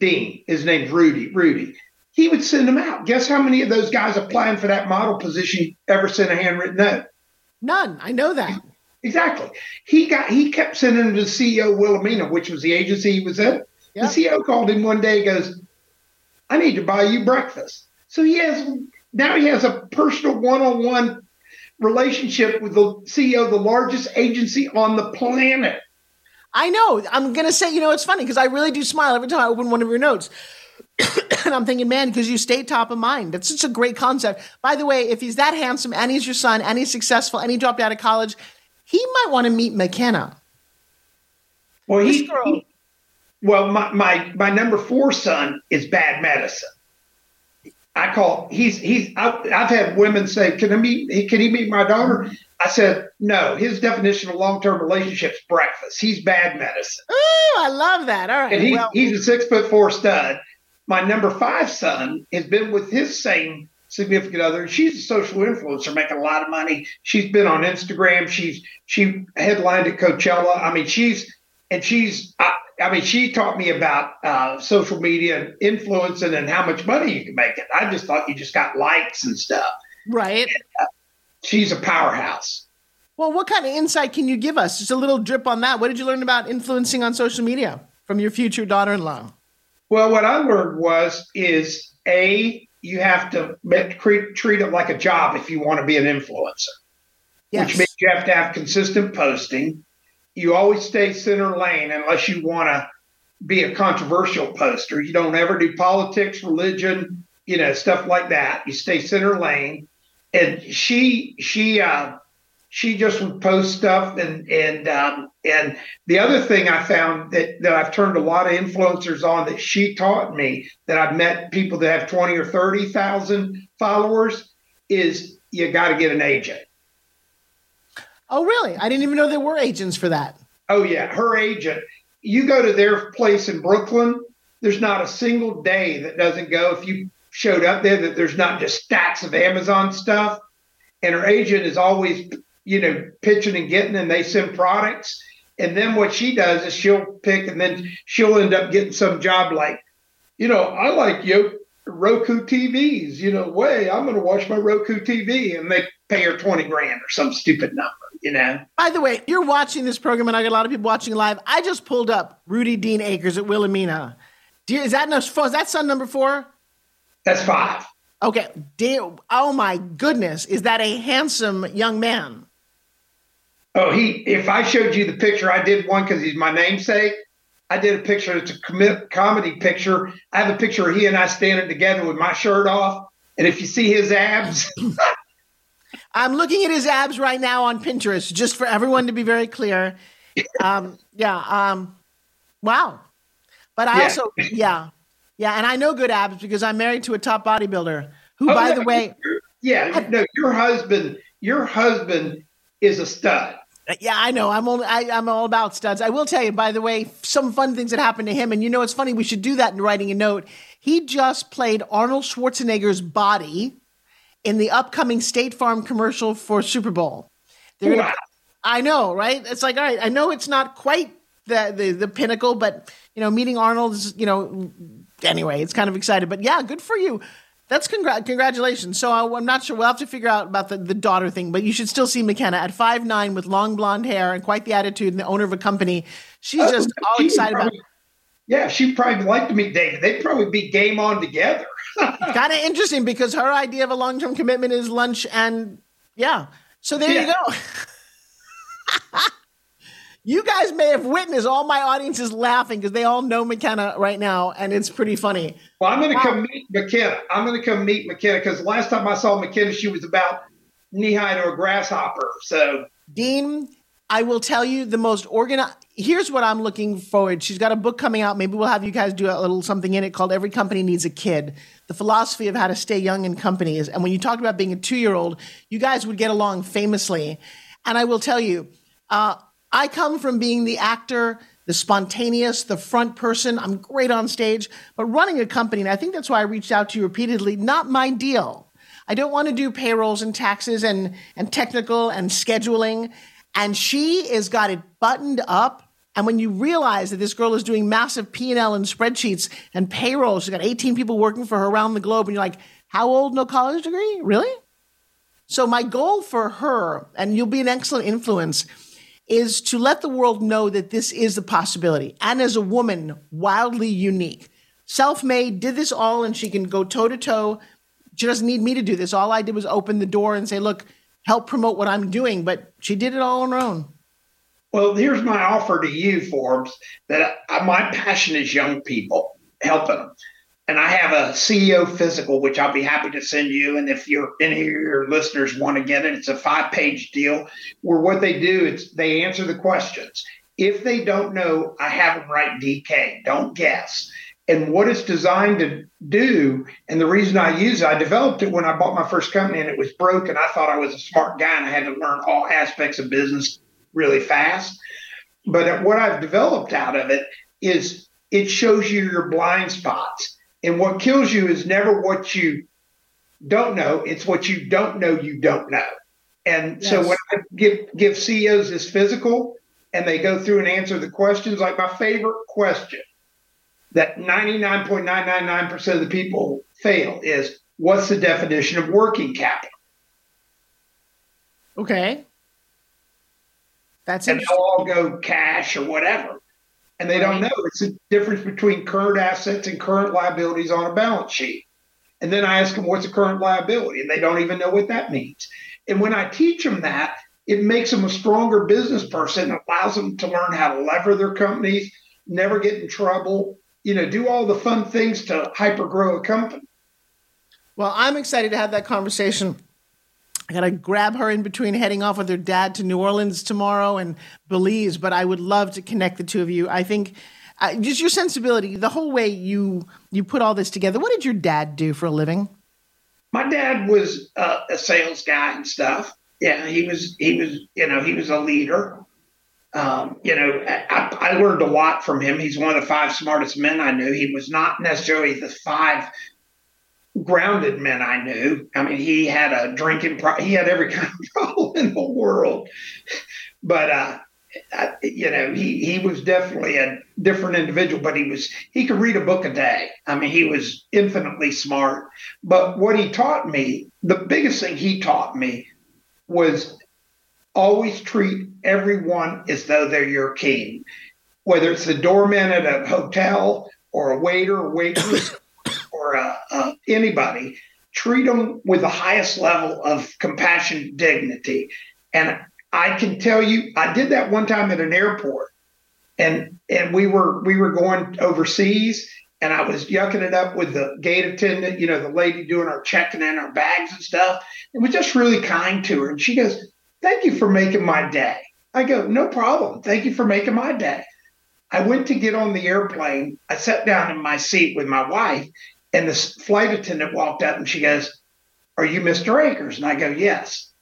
Dean, his name's Rudy. Rudy. He would send them out. Guess how many of those guys applying for that model position ever sent a handwritten note? None. I know that. Exactly. He got. He kept sending them to CEO Wilhelmina, which was the agency he was in. Yep. The CEO called him one day. Goes, "I need to buy you breakfast." So he has now he has a personal one-on-one relationship with the CEO of the largest agency on the planet. I know. I'm going to say, you know, it's funny because I really do smile every time I open one of your notes. and I'm thinking, man, because you stay top of mind. That's such a great concept. By the way, if he's that handsome and he's your son and he's successful and he dropped out of college, he might want to meet McKenna. Well, he, he, well, my, my my number four son is bad medicine. I call he's he's I, have had women say, "Can I meet? Can he meet my daughter?" I said, "No. His definition of long term relationships breakfast. He's bad medicine." Oh, I love that. All right, and he, well, he's a six foot four stud. My number five son has been with his same significant other. She's a social influencer, making a lot of money. She's been on Instagram. She's she headlined at Coachella. I mean, she's and she's I, I mean, she taught me about uh, social media and influencing and how much money you can make it. I just thought you just got likes and stuff. Right. And, uh, she's a powerhouse. Well, what kind of insight can you give us? Just a little drip on that. What did you learn about influencing on social media from your future daughter-in-law? Well, what I learned was is a you have to treat, treat it like a job if you want to be an influencer, yes. which means you have to have consistent posting you always stay center lane unless you want to be a controversial poster. You don't ever do politics, religion, you know, stuff like that. You stay center lane. And she she uh she just would post stuff and and um and the other thing I found that that I've turned a lot of influencers on that she taught me that I've met people that have 20 or 30,000 followers is you got to get an agent. Oh, really? I didn't even know there were agents for that. Oh, yeah. Her agent. You go to their place in Brooklyn, there's not a single day that doesn't go. If you showed up there, that there's not just stacks of Amazon stuff. And her agent is always, you know, pitching and getting, and they send products. And then what she does is she'll pick, and then she'll end up getting some job like, you know, I like you Roku TVs. You know, way I'm going to watch my Roku TV, and they pay her twenty grand or some stupid number you know. By the way, you're watching this program, and I got a lot of people watching live. I just pulled up Rudy Dean Akers at Wilhelmina. Is that no? Is that son number four? That's five. Okay. Damn, oh my goodness, is that a handsome young man? Oh, he. If I showed you the picture, I did one because he's my namesake. I did a picture. It's a com- comedy picture. I have a picture of he and I standing together with my shirt off. And if you see his abs, I'm looking at his abs right now on Pinterest, just for everyone to be very clear. Um, yeah. Um, wow. But I yeah. also, yeah, yeah, and I know good abs because I'm married to a top bodybuilder. Who, oh, by the way, yeah, no, your husband, your husband is a stud. Yeah, I know. I'm only, I, I'm all about studs. I will tell you, by the way, some fun things that happened to him. And you know, it's funny. We should do that in writing a note. He just played Arnold Schwarzenegger's body in the upcoming State Farm commercial for Super Bowl. They're Wow. gonna, I know, right? It's like, all right, I know it's not quite the, the the pinnacle, but you know, meeting Arnold is, you know, anyway, it's kind of excited. But yeah, good for you. That's congr- congratulations. So I, I'm not sure. We'll have to figure out about the, the daughter thing, but you should still see McKenna at five nine with long blonde hair and quite the attitude and the owner of a company. She's Oh, just all would excited about probably- Yeah, she'd probably like to meet David. They'd probably be game on together. kind of interesting because her idea of a long term commitment is lunch and yeah. So there you go. you guys may have witnessed all my audiences laughing because they all know McKenna right now, and it's pretty funny. Well, I'm going to come meet McKenna. I'm going to come meet McKenna because last time I saw McKenna, she was about knee high to a grasshopper. So Dean, I will tell you the most organized. Here's what I'm looking forward. She's got a book coming out. Maybe we'll have you guys do a little something in it called "Every Company Needs a Kid." The philosophy of how to stay young in companies. And when you talked about being a two year old, you guys would get along famously. And I will tell you, uh, I come from being the actor, the spontaneous, the front person. I'm great on stage, but running a company, and I think that's why I reached out to you repeatedly. Not my deal. I don't want to do payrolls and taxes and, and technical and scheduling. And she has got it buttoned up. And when you realize that this girl is doing massive P&L and spreadsheets and payroll, she's got 18 people working for her around the globe. And you're like, how old? No college degree? Really? So my goal for her, and you'll be an excellent influence, is to let the world know that this is a possibility. And as a woman, wildly unique. Self-made, did this all, and she can go toe to toe she doesn't need me to do this. All I did was open the door and say, look, help promote what I'm doing. But she did it all on her own. Well, here's my offer to you, Forbes, that I, my passion is young people, helping them. And I have a CEO physical, which I'll be happy to send you. And if you're any of your listeners want to get it, it's a five page deal where what they do is they answer the questions. If they don't know, I have them write DK. Don't guess. And what it's designed to do, and the reason I use it, I developed it when I bought my first company and it was broke, and I thought I was a smart guy and I had to learn all aspects of business really fast. But what I've developed out of it is it shows you your blind spots. And what kills you is never what you don't know, it's what you don't know you don't know. And so Yes. when I give give CEOs this physical and they go through and answer the questions, like my favorite question that 99.999% of the people fail is what's the definition of working capital? Okay. That's and they'll all go cash or whatever. And they don't know. It's the difference between current assets and current liabilities on a balance sheet. And then I ask them, what's a current liability? And they don't even know what that means. And when I teach them that, it makes them a stronger business person, allows them to learn how to lever their companies, never get in trouble, you know, do all the fun things to hyper grow a company. Well, I'm excited to have that conversation. I got to grab her in between heading off with her dad to New Orleans tomorrow and Belize, but I would love to connect the two of you. I think uh, just your sensibility, the whole way you you put all this together. What did your dad do for a living? my dad was uh, a sales guy and stuff. Yeah, he was. He was. You know, he was a leader. Um, you know, I, I learned a lot from him. He's one of the five smartest men I knew. He was not necessarily the five grounded men I knew. I mean, he had a drinking. Pro- he had every kind of problem in the world, but uh, I, you know, he he was definitely a different individual. But he was he could read a book a day. I mean, he was infinitely smart. But what he taught me, the biggest thing he taught me was always treat everyone as though they're your king. Whether it's the doorman at a hotel or a waiter or waitress or uh, uh, anybody, treat them with the highest level of compassion, dignity. And I can tell you, I did that one time at an airport, and and we were we were going overseas, and I was yucking it up with the gate attendant, you know, the lady doing our checking in our bags and stuff. It was just really kind to her, and she goes, "Thank you for making my day." I go, "No problem. Thank you for making my day." I went to get on the airplane. I sat down in my seat with my wife, and the flight attendant walked up and she goes, Are you Mr. Akers? And I go, Yes.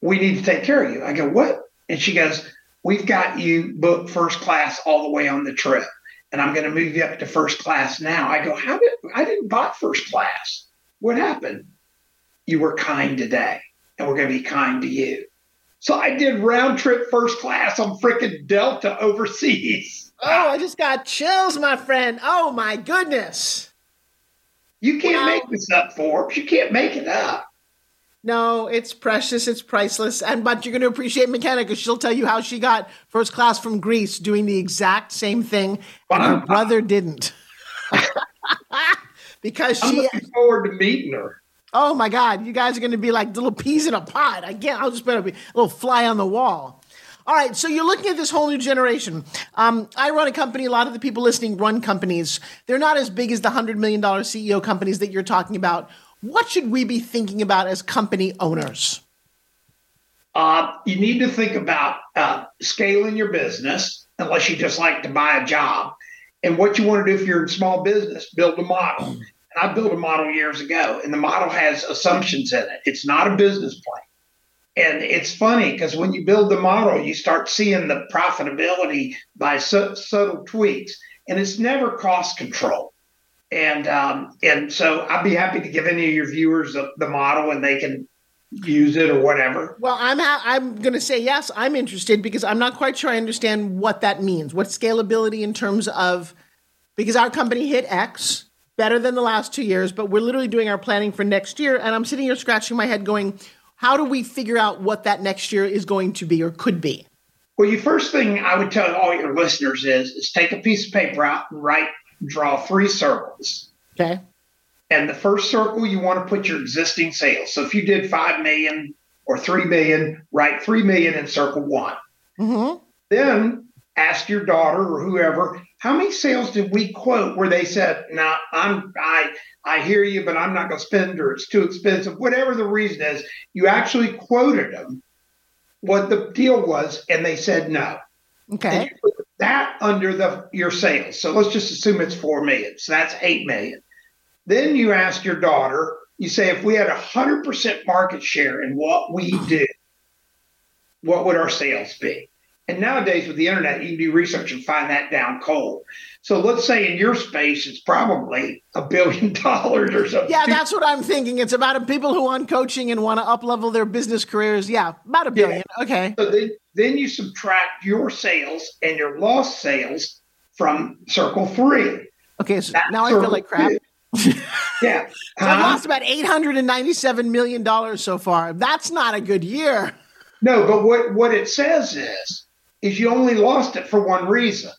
we need to take care of you. I go, what? And she goes, we've got you booked first class all the way on the trip. And I'm going to move you up to first class now. I go, how did I didn't buy first class? What happened? You were kind today, and we're going to be kind to you. So I did round trip first class on freaking Delta overseas. Oh, I just got chills, my friend. Oh my goodness. You can't wow. make this up, Forbes. You can't make it up. No, it's precious, it's priceless, and but you're going to appreciate McKenna because she'll tell you how she got first class from Greece doing the exact same thing, and her brother didn't. because she I'm looking forward to meeting her. Oh my God, you guys are going to be like little peas in a pod. Again, I'll just better be a little fly on the wall. All right, so you're looking at this whole new generation. Um, I run a company. A lot of the people listening run companies. They're not as big as the hundred million dollar CEO companies that you're talking about. What should we be thinking about as company owners? Uh, you need to think about uh, scaling your business, unless you just like to buy a job. And what you want to do if you're in small business, build a model. And I built a model years ago, and the model has assumptions in it. It's not a business plan. And it's funny because when you build the model, you start seeing the profitability by su- subtle tweaks, and it's never cost control. And um, and so I'd be happy to give any of your viewers the, the model, and they can use it or whatever. Well, I'm ha- I'm going to say yes. I'm interested because I'm not quite sure I understand what that means. What scalability in terms of because our company hit X better than the last two years, but we're literally doing our planning for next year. And I'm sitting here scratching my head going, how do we figure out what that next year is going to be or could be? Well, your first thing I would tell all your listeners is, is take a piece of paper out and write, draw three circles. Okay. And the first circle, you want to put your existing sales. So if you did 5 million or 3 million, write 3 million in circle one. Mm-hmm. Then ask your daughter or whoever, how many sales did we quote where they said, "No, nah, I'm I I hear you, but I'm not going to spend or it's too expensive." Whatever the reason is, you actually quoted them what the deal was, and they said no. Okay. that under the your sales. So let's just assume it's four million. So that's eight million. Then you ask your daughter. You say, if we had a hundred percent market share in what we do, what would our sales be? And nowadays with the internet, you can do research and find that down cold. So let's say in your space, it's probably a billion dollars or something. Yeah, that's what I'm thinking. It's about people who want coaching and want to up level their business careers. Yeah, about a billion. Yeah. Okay. So then, then you subtract your sales and your lost sales from circle three. Okay, so that's now I feel like crap. yeah. so I uh-huh. lost about $897 million so far. That's not a good year. No, but what, what it says is is you only lost it for one reason,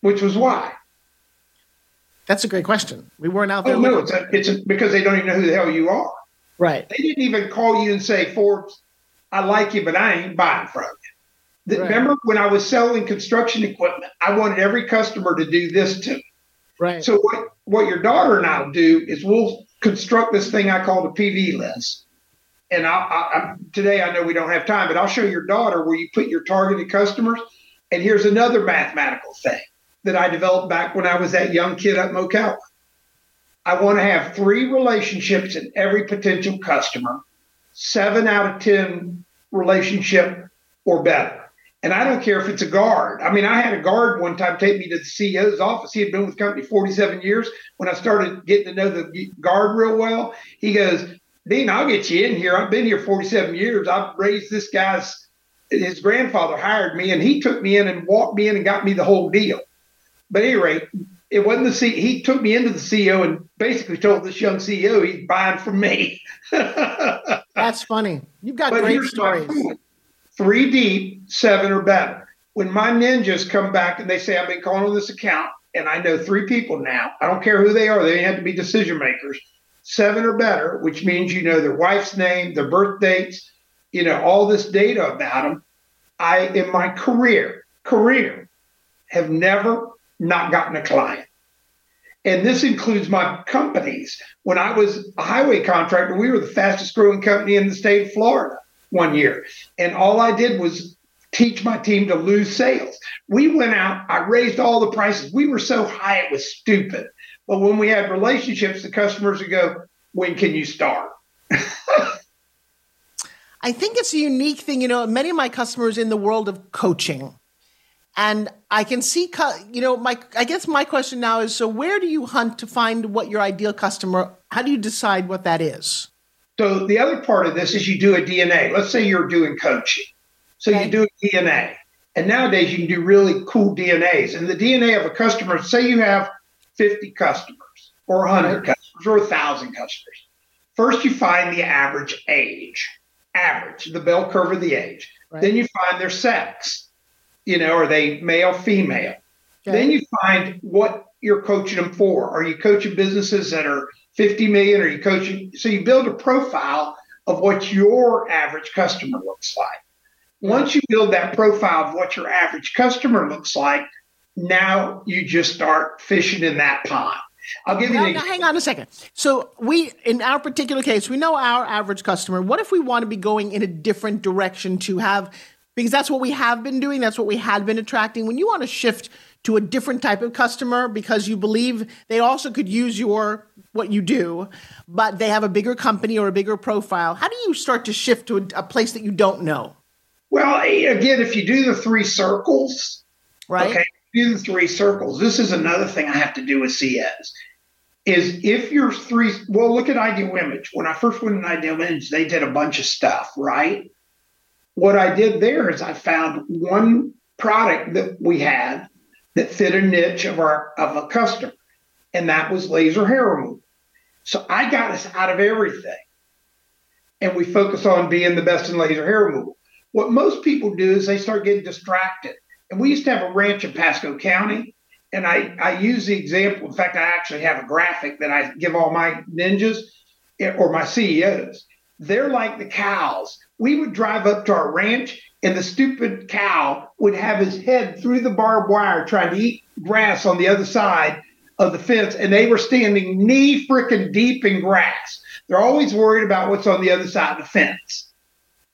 which was why. That's a great question. We weren't out there. Oh, no, it's, a, it's a, because they don't even know who the hell you are. Right. They didn't even call you and say, Forbes, I like you, but I ain't buying from you. right. Remember when I was selling construction equipment, I wanted every customer to do this to me. Right. So what, what your daughter and I'll do is we'll construct this thing I call the PV list and I, I, today I know we don't have time, but I'll show your daughter where you put your targeted customers. And here's another mathematical thing that I developed back when I was that young kid at Ocala. I want to have three relationships in every potential customer, seven out of 10 relationship or better. And I don't care if it's a guard. I mean, I had a guard one time take me to the CEO's office. He had been with the company 47 years. When I started getting to know the guard real well, he goes, Dean, I'll get you in here. I've been here 47 years. I've raised this guy's, his grandfather hired me and he took me in and walked me in and got me the whole deal. But at any rate, it wasn't the CEO. He took me into the CEO and basically told this young CEO he's buying from me. That's funny. You've got but great stories. Three deep, seven or better. When my ninjas come back and they say, I've been calling on this account and I know three people now, I don't care who they are, they have to be decision makers seven or better, which means you know their wife's name, their birth dates, you know, all this data about them. I, in my career, career, have never not gotten a client. And this includes my companies. When I was a highway contractor, we were the fastest growing company in the state of Florida one year. And all I did was teach my team to lose sales. We went out, I raised all the prices. We were so high, it was stupid. But when we had relationships, the customers would go, when can you start? I think it's a unique thing. You know, many of my customers in the world of coaching, and I can see, you know, my I guess my question now is: so where do you hunt to find what your ideal customer? How do you decide what that is? So the other part of this is you do a DNA. Let's say you're doing coaching, so okay. you do a DNA, and nowadays you can do really cool DNAs. And the DNA of a customer, say you have 50 customers, or 100 customers, or 1,000 customers. First, you find the average age, average, the bell curve of the age. Right. Then you find their sex you know, are they male, female? Okay. Then you find what you're coaching them for. Are you coaching businesses that are 50 million? Are you coaching? So you build a profile of what your average customer looks like. Once you build that profile of what your average customer looks like, now you just start fishing in that pond. I'll give now, you. Now, hang on a second. So we, in our particular case, we know our average customer. What if we want to be going in a different direction to have because that's what we have been doing. That's what we had been attracting. When you want to shift to a different type of customer because you believe they also could use your what you do, but they have a bigger company or a bigger profile, how do you start to shift to a, a place that you don't know? Well, again, if you do the three circles, right? Okay, do the three circles. This is another thing I have to do with CS. Is if you're three, well, look at Ideal Image. When I first went in Ideal Image, they did a bunch of stuff, right? what I did there is I found one product that we had that fit a niche of our of a customer, and that was laser hair removal. So I got us out of everything, and we focus on being the best in laser hair removal. What most people do is they start getting distracted. And we used to have a ranch in Pasco County, and I I use the example. In fact, I actually have a graphic that I give all my ninjas eh, or my CEOs. They're like the cows we would drive up to our ranch and the stupid cow would have his head through the barbed wire trying to eat grass on the other side of the fence and they were standing knee freaking deep in grass they're always worried about what's on the other side of the fence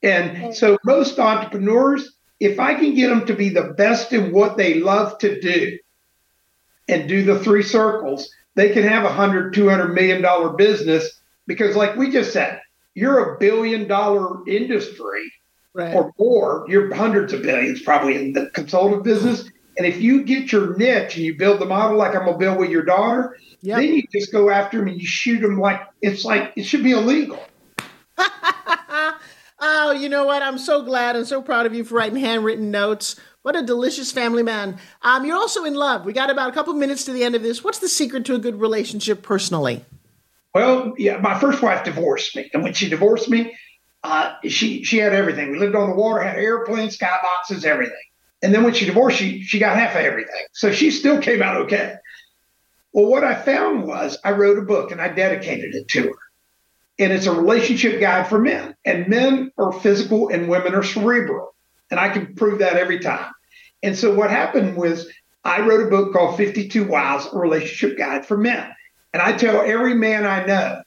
and so most entrepreneurs if i can get them to be the best in what they love to do and do the three circles they can have a hundred, two hundred million dollar business because like we just said you're a billion dollar industry right. or more. You're hundreds of billions probably in the consultative business. And if you get your niche and you build the model like I'm gonna build with your daughter, yep. then you just go after them and you shoot them like it's like it should be illegal. oh, you know what? I'm so glad and so proud of you for writing handwritten notes. What a delicious family man. Um, you're also in love. We got about a couple minutes to the end of this. What's the secret to a good relationship personally? Well, yeah, my first wife divorced me, and when she divorced me, uh, she she had everything. We lived on the water, had airplanes, skyboxes, everything. And then when she divorced, she she got half of everything. So she still came out okay. Well, what I found was I wrote a book and I dedicated it to her. And it's a relationship guide for men. And men are physical and women are cerebral. And I can prove that every time. And so what happened was I wrote a book called 52 Wows, a relationship guide for men. And I tell every man I know,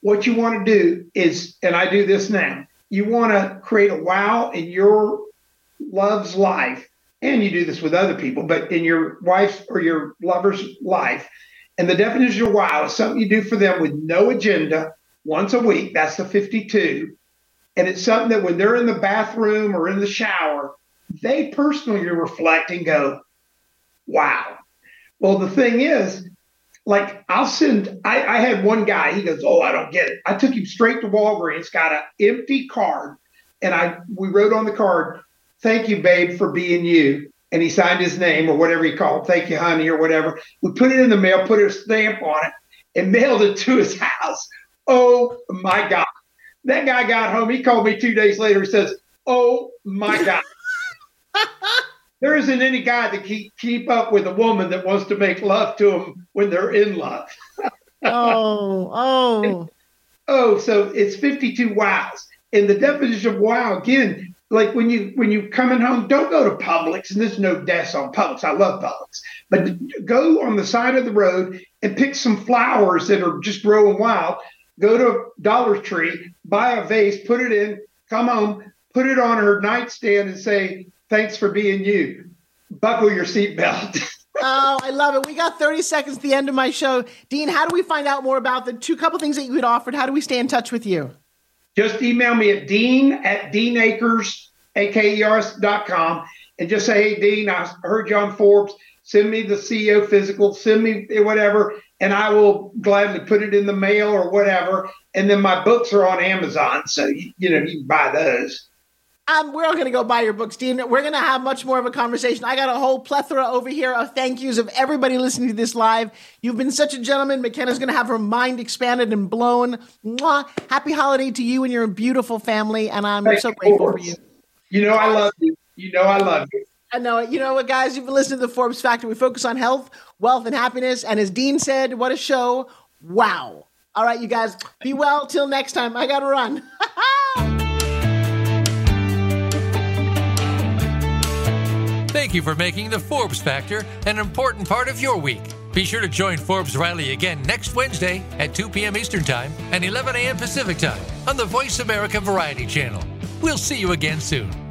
what you want to do is, and I do this now, you want to create a wow in your love's life, and you do this with other people, but in your wife's or your lover's life. And the definition of wow is something you do for them with no agenda once a week. That's the 52. And it's something that when they're in the bathroom or in the shower, they personally reflect and go, wow. Well, the thing is, like I'll send. I, I had one guy. He goes, "Oh, I don't get it." I took him straight to Walgreens, got an empty card, and I we wrote on the card, "Thank you, babe, for being you." And he signed his name or whatever he called, "Thank you, honey," or whatever. We put it in the mail, put a stamp on it, and mailed it to his house. Oh my God! That guy got home. He called me two days later. He says, "Oh my God." there isn't any guy that keep keep up with a woman that wants to make love to him when they're in love. oh, oh, oh! So it's fifty-two wows, and the definition of wow again, like when you when you coming home, don't go to Publix, and there's no deaths on Publix. I love Publix, but go on the side of the road and pick some flowers that are just growing wild. Go to Dollar Tree, buy a vase, put it in, come home, put it on her nightstand, and say, Thanks for being you. Buckle your seatbelt. oh, I love it. We got 30 seconds at the end of my show. Dean, how do we find out more about the two couple things that you had offered? How do we stay in touch with you? just email me at dean at deanakers.com and just say, hey, Dean, I heard you on Forbes. Send me the CEO physical, send me whatever, and I will gladly put it in the mail or whatever. And then my books are on Amazon. So, you, you know, you can buy those. Um, we're all going to go buy your books, Dean. We're going to have much more of a conversation. I got a whole plethora over here of thank yous of everybody listening to this live. You've been such a gentleman. McKenna's going to have her mind expanded and blown. Mwah. Happy holiday to you and your beautiful family. And I'm so grateful for you. You know, I love you. You know, I love you. It. You know what, guys? You've been listening to the Forbes Factor. We focus on health, wealth, and happiness. And as Dean said, what a show. Wow. All right, you guys, be well. Till next time. I got to run. Thank you for making the Forbes Factor an important part of your week. Be sure to join Forbes Riley again next Wednesday at 2 p.m. Eastern Time and 11 a.m. Pacific Time on the Voice America Variety Channel. We'll see you again soon.